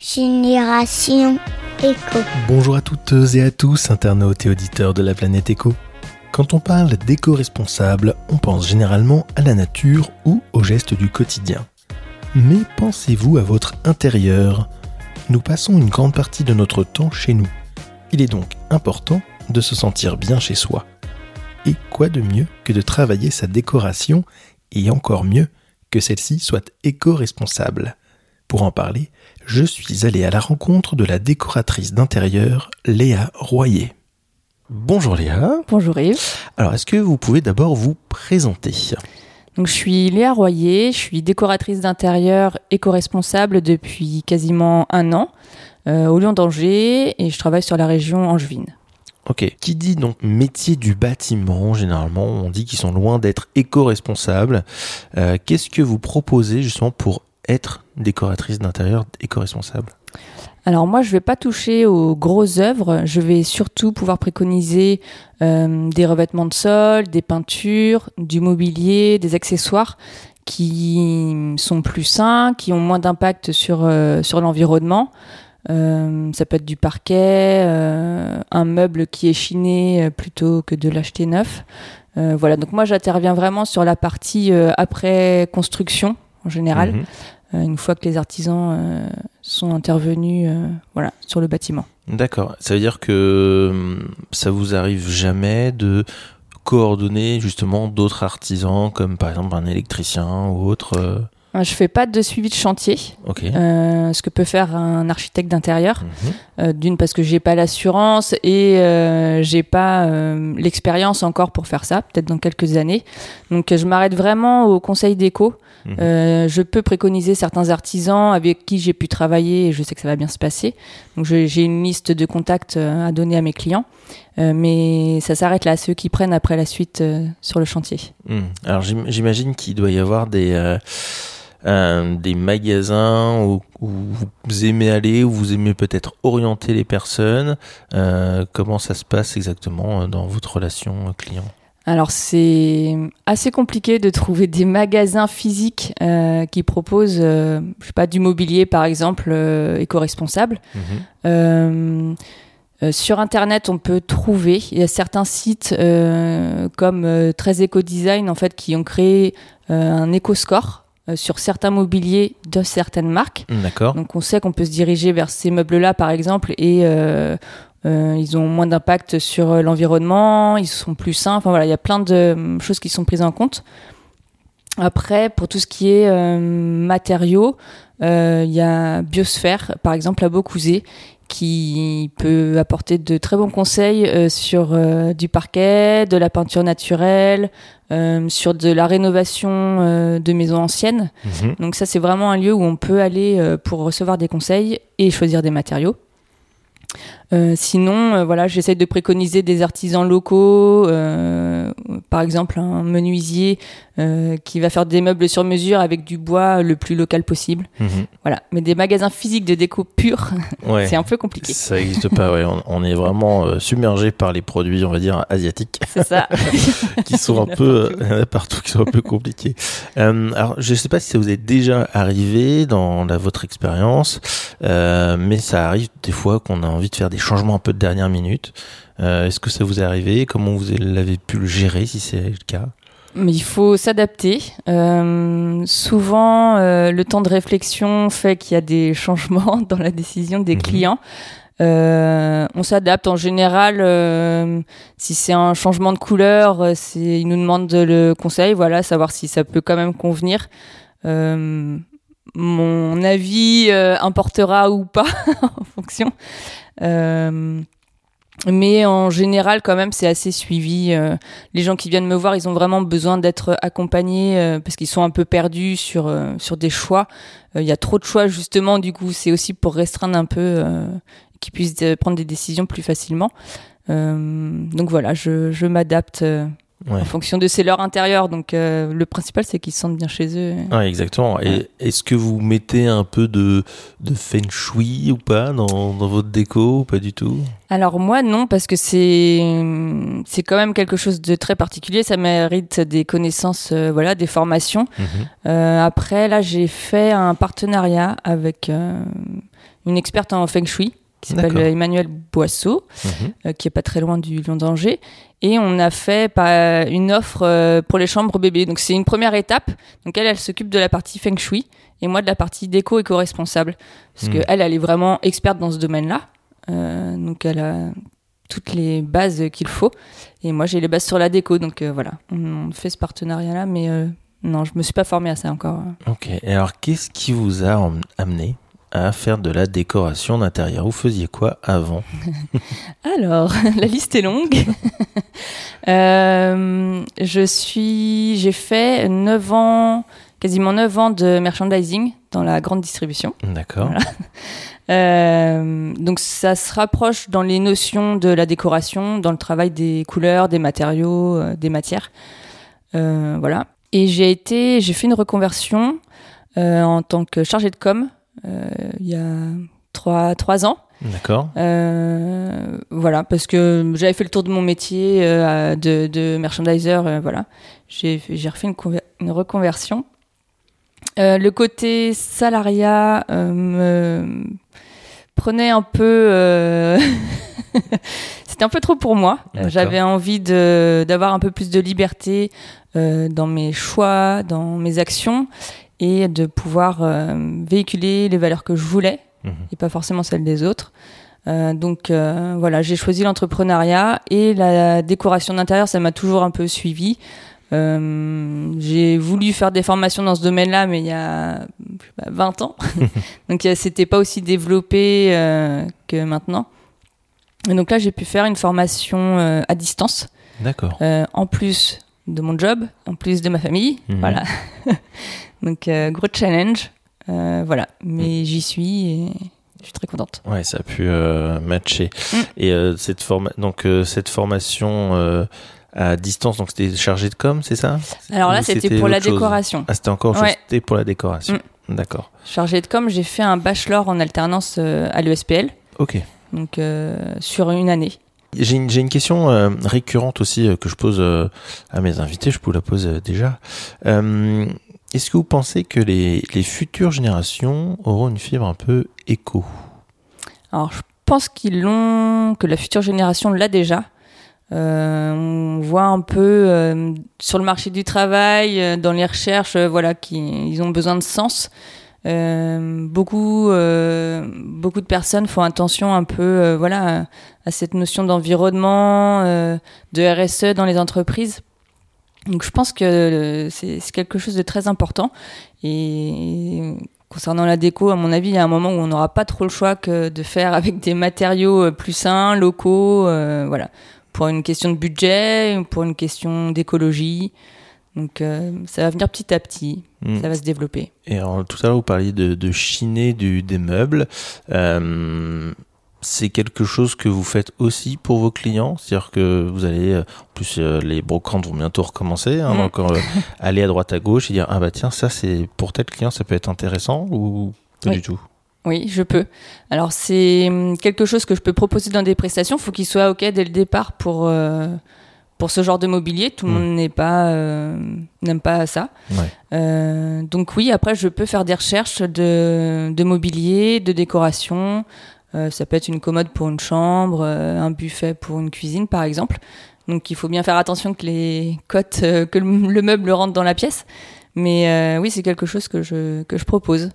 Génération Éco. Bonjour à toutes et à tous, internautes et auditeurs de la planète Éco. Quand on parle d'éco-responsable, on pense généralement à la nature ou aux gestes du quotidien. Mais pensez-vous à votre intérieur? Nous passons une grande partie de notre temps chez nous. Il est donc important de se sentir bien chez soi. Et quoi de mieux que de travailler sa décoration et encore mieux que celle-ci soit éco-responsable? Pour en parler, je suis allé à la rencontre de la décoratrice d'intérieur Léa Royer. Bonjour Léa. Bonjour Yves. Alors, est-ce que vous pouvez d'abord vous présenter? Donc, je suis Léa Royer, je suis décoratrice d'intérieur éco-responsable depuis quasiment un an euh, au Lyon d'Angers et je travaille sur la région angevine. Ok. Qui dit donc métier du bâtiment, généralement, on dit qu'ils sont loin d'être éco-responsables. Euh, Qu'est-ce que vous proposez justement pour être décoratrice d'intérieur éco-responsable Alors moi, je vais pas toucher aux grosses œuvres. Je vais surtout pouvoir préconiser euh, des revêtements de sol, des peintures, du mobilier, des accessoires qui sont plus sains, qui ont moins d'impact sur euh, sur l'environnement. Euh, ça peut être du parquet, un meuble qui est chiné plutôt que de l'acheter neuf. Voilà, donc moi j'interviens vraiment sur la partie après construction en général, Mhm. Euh, une fois que les artisans euh, sont intervenus euh, voilà, sur le bâtiment. D'accord. Ça veut dire que hum, ça vous arrive jamais de coordonner justement d'autres artisans, comme par exemple un électricien ou autre Je fais pas de suivi de chantier, euh, ce que peut faire un architecte d'intérieur. Mhm. Euh, D'une parce que j'ai pas l'assurance et euh, j'ai pas euh, l'expérience encore pour faire ça, peut-être dans quelques années. Donc je m'arrête vraiment au conseil d'éco. Mhm. Euh, je peux préconiser certains artisans avec qui j'ai pu travailler et je sais que ça va bien se passer. Donc j'ai une liste de contacts euh, à donner à mes clients, Euh, mais ça s'arrête là, ceux qui prennent après la suite euh, sur le chantier. Hmm. Alors j'im- j'imagine qu'il doit y avoir des euh, des magasins où, où vous aimez aller, où vous aimez peut-être orienter les personnes. Euh, comment ça se passe exactement euh, dans votre relation client? Alors c'est assez compliqué de trouver des magasins physiques euh, qui proposent, je sais pas, du mobilier par exemple éco-responsable. Mhm. Euh, sur internet, on peut trouver. Il y a certains sites euh, comme euh, 13 Eco Design en fait qui ont créé un éco-score euh, sur certains mobiliers de certaines marques. D'accord. Donc on sait qu'on peut se diriger vers ces meubles-là par exemple et euh, euh, ils ont moins d'impact sur euh, l'environnement, ils sont plus sains. Enfin voilà, il y a plein de euh, choses qui sont prises en compte. Après, pour tout ce qui est euh, matériaux, euh, il y a Biosphère, par exemple, à Beaucouzé, qui peut apporter de très bons conseils euh, sur euh, du parquet, de la peinture naturelle, euh, sur de la rénovation de maisons anciennes. Mhm. Donc ça, c'est vraiment un lieu où on peut aller pour recevoir des conseils et choisir des matériaux. Euh, sinon, euh, voilà, j'essaie de préconiser des artisans locaux, euh, par exemple un menuisier euh, qui va faire des meubles sur mesure avec du bois le plus local possible. Mhm. Voilà, mais des magasins physiques de déco pure, Ouais. c'est un peu compliqué. Ça n'existe pas, ouais. On, on est vraiment submergé par les produits, on va dire, asiatiques, C'est ça. qui sont un peu partout. euh, partout, qui sont un peu compliqués. Euh, alors, je ne sais pas si ça vous est déjà arrivé dans la, votre expérience, euh, mais ça arrive des fois qu'on a envie de faire des changements un peu de dernière minute. Euh, Est-ce que ça vous est arrivé? Comment vous l'avez pu le gérer, si c'est le cas? Mais il faut s'adapter. Euh, souvent, euh, le temps de réflexion fait qu'il y a des changements dans la décision des Mhm. clients. Euh, on s'adapte en général. euh, si c'est un changement de couleur, euh, c'est ils nous demandent le conseil, voilà, savoir si ça peut quand même convenir. Mon avis euh, importera ou pas en fonction. Euh, mais en général, quand même, c'est assez suivi. Euh, les gens qui viennent me voir, ils ont vraiment besoin d'être accompagnés parce qu'ils sont un peu perdus sur des choix. Il y a trop de choix justement. Du coup, c'est aussi pour restreindre un peu, qu'ils puissent prendre des décisions plus facilement. Donc voilà, je m'adapte en fonction de c'est leur intérieur. Donc euh, le principal c'est qu'ils se sentent bien chez eux. Exactement. Et est-ce que vous mettez un peu de, de feng shui ou pas dans, dans votre déco ou pas du tout? Alors moi non parce que c'est c'est quand même quelque chose de très particulier. Ça mérite des connaissances, euh, voilà, des formations. Mhm. Euh, après là j'ai fait un partenariat avec une experte en feng shui qui s'appelle. Emmanuel Boisseau. Mhm. euh, qui est pas très loin du Lion d'Angers. Et on a fait pas, une offre euh, pour les chambres bébés. Donc c'est une première étape. Donc elle, elle s'occupe de la partie feng shui et moi de la partie déco éco-responsable. Parce Mm. que elle, est vraiment experte dans ce domaine-là. Euh, donc elle a toutes les bases qu'il faut. Et moi j'ai les bases sur la déco. Donc voilà, on, on fait ce partenariat-là. Mais non, je me suis pas formée à ça encore. Ok. Et alors, qu'est-ce qui vous a amené à faire de la décoration d'intérieur Vous faisiez quoi avant Alors, la liste est longue. Euh, je suis, j'ai fait 9 ans, quasiment 9 ans de merchandising dans la grande distribution. D'accord. Voilà. Euh, donc ça se rapproche dans les notions de la décoration, dans le travail des couleurs, des matériaux, euh, des matières. Voilà. Et j'ai été, j'ai fait une reconversion en tant que chargée de com il y a trois, trois ans. D'accord. Euh, voilà, parce que j'avais fait le tour de mon métier euh, de, de merchandiser, euh, voilà. J'ai refait une, une reconversion. Euh, le côté salariat euh, me prenait un peu... euh, C'était un peu trop pour moi. J'avais envie d'avoir un peu plus de liberté euh, dans mes choix, dans mes actions, et de pouvoir euh, véhiculer les valeurs que je voulais Mhm. et pas forcément celles des autres. Euh, donc euh, voilà, j'ai choisi l'entrepreneuriat et la décoration d'intérieur, ça m'a toujours un peu suivi. Euh, j'ai voulu faire des formations dans ce domaine-là, mais il y a je sais pas, 20 ans. donc c'était pas aussi développé que maintenant. Et donc là, j'ai pu faire une formation à distance, D'accord. en plus de mon job, en plus de ma famille. Mhm. Voilà. donc euh, gros challenge. Euh, voilà, mais j'y suis et je suis très contente. Ouais, ça a pu euh, matcher. Mm. Et cette forma donc cette formation à distance, donc c'était chargé de com, c'est ça? Alors là, c'était pour la décoration. Ah, c'était encore Ouais. c'était pour la décoration. D'accord. Chargée de com, j'ai fait un bachelor en alternance euh, à l'ESPL, Ok. donc euh, sur une année. J'ai une, question euh, récurrente aussi que je pose à mes invités, je vous la pose déjà. Est-ce que vous pensez que les, les futures générations auront une fibre un peu éco? Alors, je pense qu'ils l'ont, que la future génération l'a déjà. Euh, on voit un peu euh, sur le marché du travail, euh, dans les recherches, voilà, qu'ils ont besoin de sens. Beaucoup, beaucoup de personnes font attention un peu, voilà, à, cette notion d'environnement, de RSE dans les entreprises. Donc, je pense que c'est quelque chose de très important. Et concernant la déco, à mon avis, il y a un moment où on n'aura pas trop le choix que de faire avec des matériaux euh, plus sains, locaux, euh, voilà, pour une question de budget, pour une question d'écologie. Donc euh, ça va venir petit à petit, Mm. ça va se développer. Et alors, tout à l'heure, vous parliez de, de chiner du, des meubles. Euh, c'est quelque chose que vous faites aussi pour vos clients? C'est-à-dire que vous allez, euh, en plus, euh, les brocantes vont bientôt recommencer, hein, Mm. donc euh, aller à droite à gauche et dire Ah bah tiens, ça c'est pour tel client, ça peut être intéressant ou pas Oui. du tout? Oui, je peux. Alors c'est hum, quelque chose que je peux proposer dans des prestations. Il faut qu'il soit ok dès le départ pour euh, pour ce genre de mobilier. Tout le Mm. monde n'est pas euh, n'aime pas ça. Ouais. Donc oui, après je peux faire des recherches de, de mobilier, de décoration. Euh, ça peut être une commode pour une chambre, euh, un buffet pour une cuisine par exemple. Donc il faut bien faire attention que les cotes, euh, que le, le meuble rentre dans la pièce. Mais oui, c'est quelque chose que je, que je propose.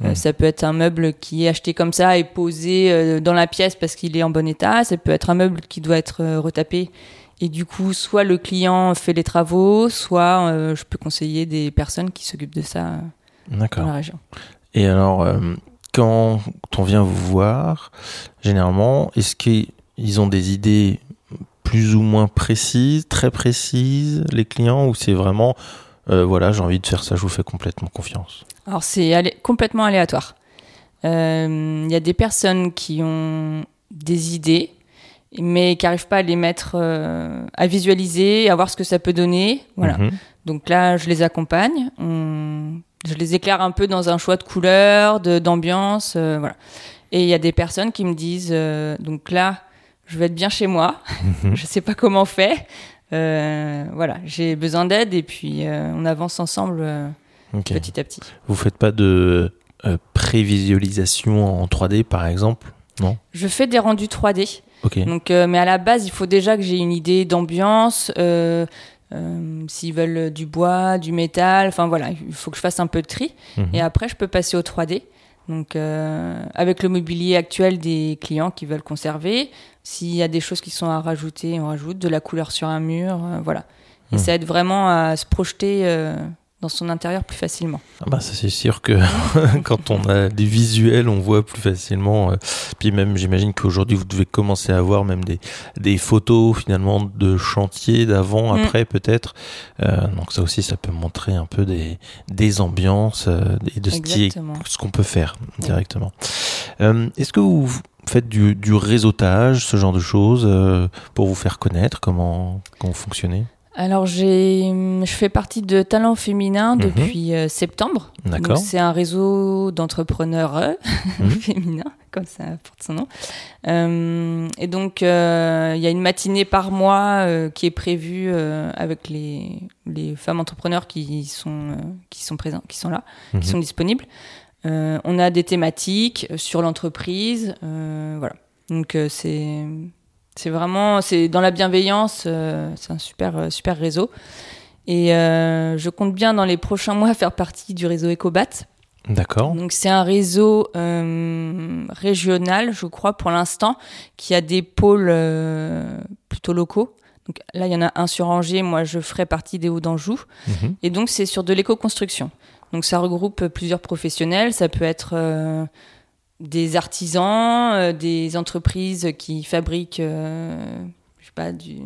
Mhm. ça peut être un meuble qui est acheté comme ça et posé dans la pièce parce qu'il est en bon état. Ça peut être un meuble qui doit être retapé. Et du coup, soit le client fait les travaux, soit je peux conseiller des personnes qui s'occupent de ça dans la région. Et alors, quand on vient vous voir, généralement, est-ce qu'ils ont des idées plus ou moins précises, très précises, les clients, ou c'est vraiment, euh, voilà, j'ai envie de faire ça, je vous fais complètement confiance? Alors c'est alé- complètement aléatoire. Euh, Il y a des personnes qui ont des idées mais qui n'arrivent pas à les mettre, euh, à visualiser, à voir ce que ça peut donner. Voilà. Mhm. Donc là, je les accompagne. On- Je les éclaire un peu dans un choix de couleurs, de- d'ambiance, euh, voilà. Et il y a des personnes qui me disent, euh, donc là, je vais être bien chez moi. Mhm. je sais pas comment on fait. Euh, voilà, j'ai besoin d'aide et puis on avance ensemble petit à petit. Vous faites pas de prévisualisation en 3D par exemple? Non? Je fais des rendus 3D. Ok. Donc, mais à la base, il faut déjà que j'ai une idée d'ambiance. Euh, S'ils veulent du bois, du métal, enfin voilà, il faut que je fasse un peu de tri. Mhm. Et après, je peux passer au 3D. Donc, euh, avec le mobilier actuel des clients qui veulent conserver, s'il y a des choses qui sont à rajouter, on rajoute de la couleur sur un mur, euh, voilà. Et Mhm. ça aide vraiment à se projeter euh, dans son intérieur plus facilement. Ah bah ça c'est sûr que quand on a des visuels, on voit plus facilement. euh, puis même, j'imagine qu'aujourd'hui vous devez commencer à avoir même des des photos finalement de chantier d'avant, Mm. après peut-être. Euh, donc ça aussi, ça peut montrer un peu des des ambiances euh, et de ce qui est ce qu'on peut faire directement. Euh, Est-ce que vous faites du, du réseautage, ce genre de choses, euh, pour vous faire connaître Comment comment vous fonctionnez Alors, j'ai, je fais partie de Talent Féminin Mhm. depuis euh, septembre. D'accord. C'est un réseau d'entrepreneurs euh, Mhm. féminins, comme ça porte son nom. Euh, et donc, euh, il y a une matinée par mois qui est prévue avec les, les femmes entrepreneurs qui sont, qui sont présentes, qui sont là, Mhm. qui sont disponibles. On a des thématiques sur l'entreprise, voilà. Donc, c'est c'est vraiment c'est dans la bienveillance, euh, c'est un super euh, super réseau. Et euh, je compte bien dans les prochains mois faire partie du réseau Ecobat. D'accord. Donc c'est un réseau euh, régional, je crois pour l'instant, qui a des pôles plutôt locaux. Donc là, il y en a un sur Angers, moi je ferai partie des Hauts d'Anjou. Mhm. Et donc c'est sur de l'éco-construction. Donc ça regroupe plusieurs professionnels, ça peut être des artisans, euh, des entreprises qui fabriquent, euh, je sais pas, du,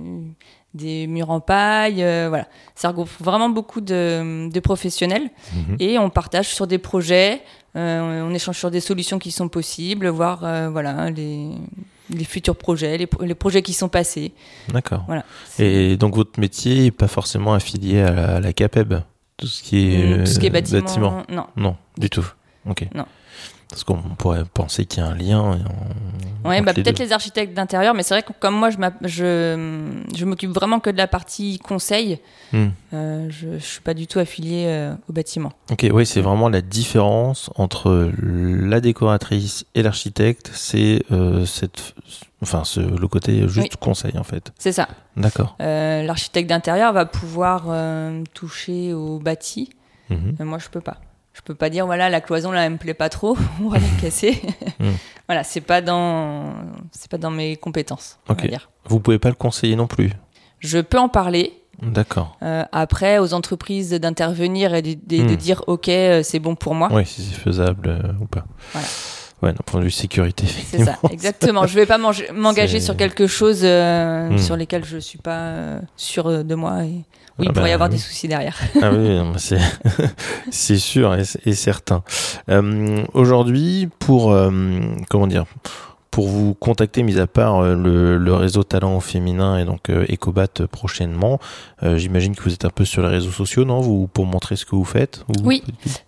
des murs en paille, euh, voilà. Ça regroupe vraiment beaucoup de, de professionnels Mhm. et on partage sur des projets, on échange sur des solutions qui sont possibles, voir voilà les, les futurs projets, les, pro- les projets qui sont passés. D'accord. Voilà. Et donc votre métier n'est pas forcément affilié à la, à la CAPEB Tout ce qui est, Tout ce qui est euh, bâtiment, non. Non, du tout. Ok. Non. Parce qu'on pourrait penser qu'il y a un lien. en- entre bah, peut-être les architectes d'intérieur, mais c'est vrai que comme moi, je m'app- je, je m'occupe vraiment que de la partie conseil. Hmm. Euh, je, je suis pas du tout affiliée euh, au bâtiment. Ok, oui, c'est vraiment la différence entre la décoratrice et l'architecte, c'est euh, cette, enfin, ce, le côté juste conseil en fait. C'est ça. D'accord. L'architecte d'intérieur va pouvoir toucher au bâti. Euh, moi, je peux pas. Je peux pas dire voilà la cloison là elle me plaît pas trop, on va la casser. Mm. Voilà, c'est pas dans c'est pas dans mes compétences. On Ok. va dire. Vous pouvez pas le conseiller non plus? Je peux en parler. D'accord. euh, après, aux entreprises d'intervenir et de, de- de Mm. dire ok, euh, c'est bon pour moi. Oui, si c'est faisable euh, ou pas. Voilà. Ouais, d'un point de vue sécurité. C'est ça, exactement. Je vais pas m'enga- m'engager sur quelque chose euh, Hmm. sur lesquels je suis pas euh, sûr de moi. Et... Oui, Ah il pourrait y bah avoir oui. des soucis derrière. Ah oui, c'est sûr et, et certain. Euh, Aujourd'hui, pour euh, comment dire, pour vous contacter, mis à part euh, le, le réseau talent féminin et donc euh, Ecobat prochainement, euh, j'imagine que vous êtes un peu sur les réseaux sociaux, non? Vous pour montrer ce que vous faites ou- Oui.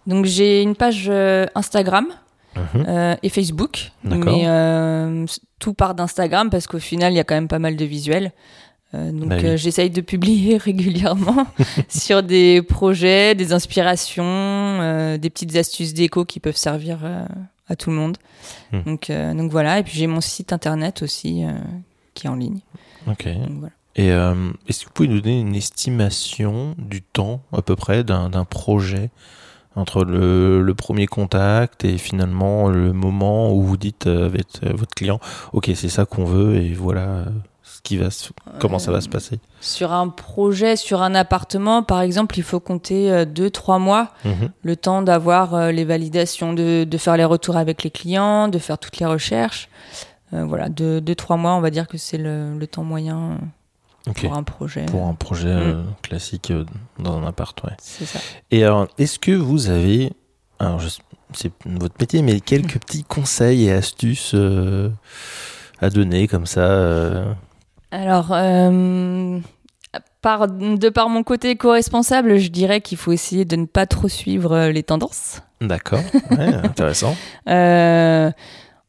Donc j'ai une page Instagram Mhm. euh, et Facebook, mais euh, tout part d'Instagram parce qu'au final il y a quand même pas mal de visuels. Euh, donc Bah oui. j'essaye de publier régulièrement sur des projets, des inspirations, des petites astuces déco qui peuvent servir à tout le monde. Hmm. Donc, euh, donc voilà, et puis j'ai mon site internet aussi euh, qui est en ligne. Ok. Donc voilà. Et euh, est-ce que vous pouvez nous donner une estimation du temps à peu près d'un projet entre le, le premier contact et finalement le moment où vous dites euh, avec euh, votre client, ok c'est ça qu'on veut et voilà euh, ce qui va se, comment ça va se passer. Sur un projet, sur un appartement, par exemple, il faut compter deux, trois mois, Mhm. le temps d'avoir les validations, de, de faire les retours avec les clients, de faire toutes les recherches. Euh, voilà, deux, deux, trois mois, on va dire que c'est le, le temps moyen Pour un projet. Pour un projet euh, classique euh, dans un appart, ouais. C'est ça. Et alors, est-ce que vous avez, alors c'est votre métier, mais quelques petits conseils et astuces euh, à donner comme ça euh? Alors, euh, par, de par mon côté éco-responsable, je dirais qu'il faut essayer de ne pas trop suivre euh, les tendances. D'accord, ouais, intéressant.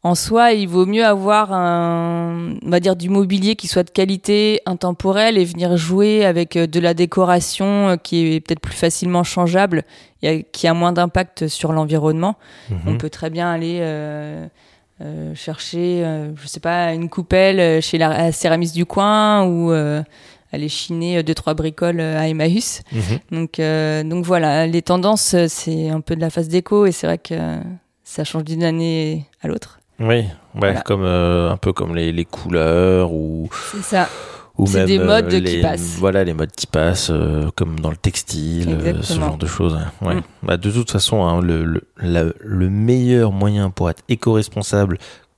Euh, en soi, il vaut mieux avoir un, on va dire du mobilier qui soit de qualité, intemporel et venir jouer avec euh, de la décoration euh, qui est peut-être plus facilement changeable et qui a moins d'impact sur l'environnement. Mhm. On peut très bien aller euh, euh, chercher, euh, je sais pas, une coupelle euh, chez la, la céramiste du coin ou euh, aller chiner euh, deux trois bricoles euh, à Emmaüs. Mhm. Donc, euh, donc voilà, les tendances, euh, c'est un peu de la phase déco et c'est vrai que euh, ça change d'une année à l'autre. Oui, ouais, Voilà. comme euh, un peu comme les, les couleurs ou C'est ça. ou même des euh, modes qui passent. Voilà, les modes qui passent, euh, comme dans le textile, euh, ce genre de choses. hein. Ouais. Mm. Bah, de toute façon, hein, le, le, la- le meilleur moyen pour être éco-responsable,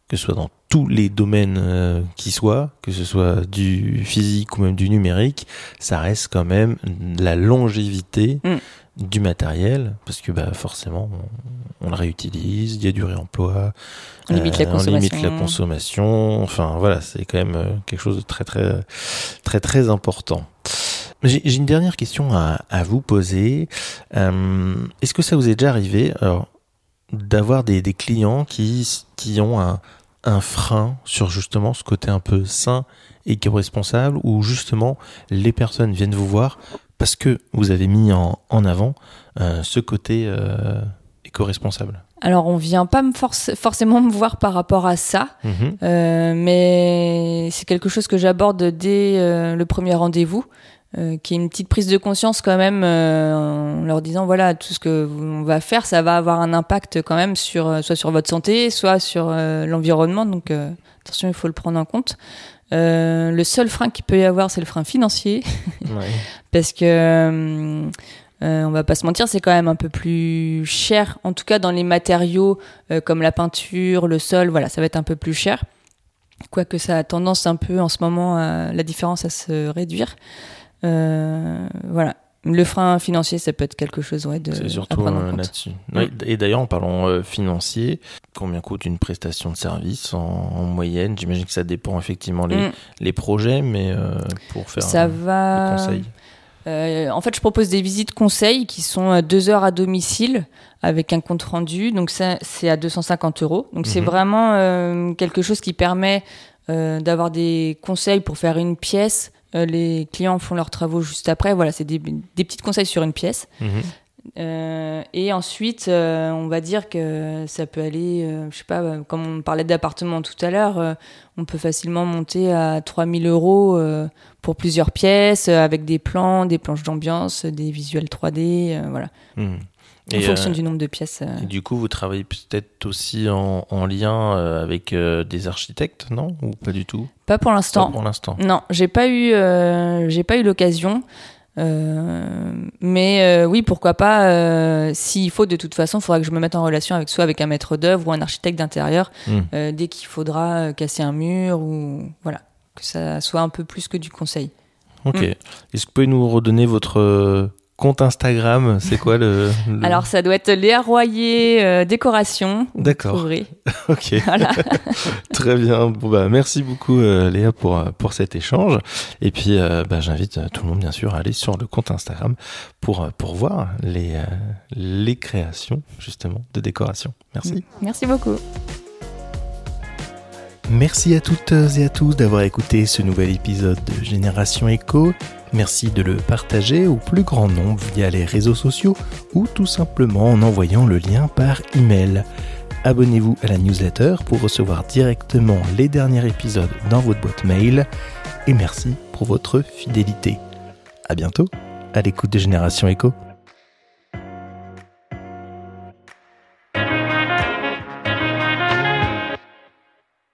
que ce soit dans tous les domaines qui soient, que ce soit du physique ou même du numérique, ça reste quand même la longévité Mm. Du matériel, parce que bah, forcément, on, on le réutilise, il y a du réemploi, On limite la euh, on limite la consommation. Enfin, voilà, c'est quand même euh, quelque chose de très, très, très, très important. J'ai une dernière question à, à vous poser. Euh, Est-ce que ça vous est déjà arrivé alors, d'avoir des, des clients qui, qui ont un, un frein sur justement ce côté un peu sain et éco-responsable où justement les personnes viennent vous voir parce que vous avez mis en, en avant euh, ce côté euh, éco-responsable Alors, on vient pas me force- forcément me voir par rapport à ça, Mhm. euh, mais c'est quelque chose que j'aborde dès le premier rendez-vous. qui est une petite prise de conscience quand même en leur disant voilà tout ce que on va faire ça va avoir un impact quand même sur soit sur votre santé soit sur l'environnement donc attention il faut le prendre en compte Euh, le seul frein qu'il peut y avoir c'est le frein financier Ouais. parce que euh, euh, on va pas se mentir, c'est quand même un peu plus cher, en tout cas dans les matériaux euh, comme la peinture, le sol, voilà, ça va être un peu plus cher. Quoique ça a tendance un peu en ce moment à la différence à se réduire. Voilà. Le frein financier, ça peut être quelque chose ouais, de C'est surtout prendre en euh, compte. là-dessus. Ouais, Et d'ailleurs, en parlant euh, financier, combien coûte une prestation de service en, en moyenne? J'imagine que ça dépend effectivement les, Mm. les projets, mais euh, pour faire Ça un, va. conseil. Euh, en fait, je propose des visites conseils qui sont deux heures à domicile avec un compte rendu. Donc ça, c'est à 250 euros. Donc c'est Mhm. vraiment quelque chose qui permet d'avoir des conseils pour faire une pièce. Euh, les clients font leurs travaux juste après. Voilà, c'est des, des petits conseils sur une pièce. Mhm. Euh, et ensuite, euh, on va dire que ça peut aller, euh, je sais pas, comme on parlait d'appartement tout à l'heure, on peut facilement monter à 3000 euros pour plusieurs pièces, avec des plans, des planches d'ambiance, des visuels 3D, euh, voilà, Mhm. En fonction euh, du nombre de pièces. euh. du coup, vous travaillez peut-être aussi en, en lien euh, avec des architectes, non? Ou pas du tout? Pas pour l'instant. pour l'instant. Non, j'ai pas eu, j'ai pas eu l'occasion. Mais oui, pourquoi pas. S'il faut, de toute façon, il faudra que je me mette en relation avec soit avec un maître d'œuvre ou un architecte d'intérieur euh, dès qu'il faudra casser un mur ou voilà que ça soit un peu plus que du conseil. Ok. Mm. Est-ce que vous pouvez nous redonner votre compte Instagram C'est quoi le, le- Alors ça doit être Léa Royer euh, décoration. D'accord. Ok. Voilà. Très bien. Bon, bah, merci beaucoup euh, Léa pour, euh, pour cet échange. Et puis euh, bah, j'invite tout le monde bien sûr à aller sur le compte Instagram pour, pour voir les, les créations justement de décoration. Merci. Merci beaucoup. Merci à toutes et à tous d'avoir écouté ce nouvel épisode de Génération Echo. Merci de le partager au plus grand nombre via les réseaux sociaux ou tout simplement en envoyant le lien par email. Abonnez-vous à la newsletter pour recevoir directement les derniers épisodes dans votre boîte mail. Et merci pour votre fidélité. À bientôt à l'écoute de Génération Echo.